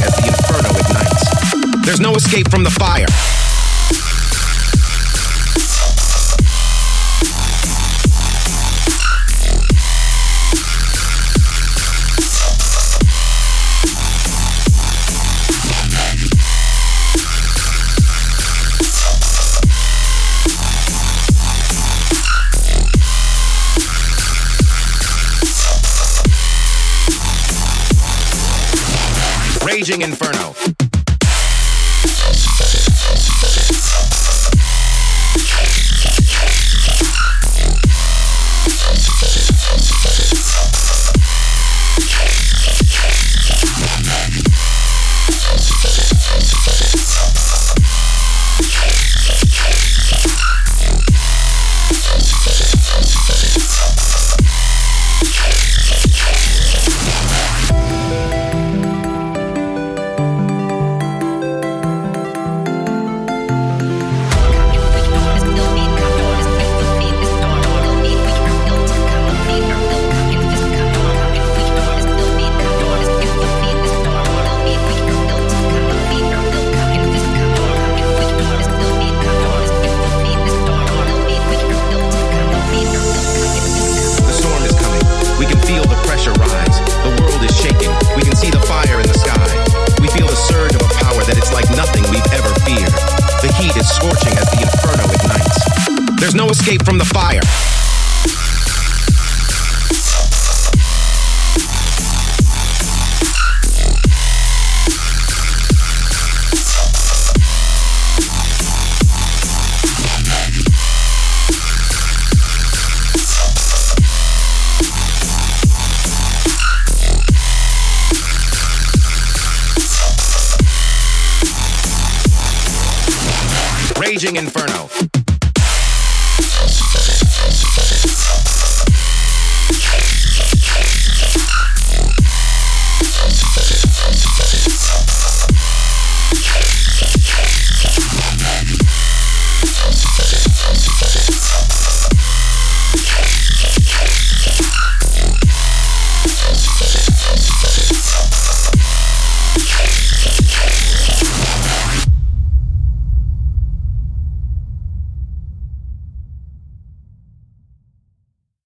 the inferno ignites. There's no escape from the fire. Raging Inferno. Feel the pressure rise. The world is shaking. We can see the fire in the sky. We feel the surge of a power that it's like nothing we've ever feared. The heat is scorching as the inferno ignites. There's no escape from the fire. raging inferno.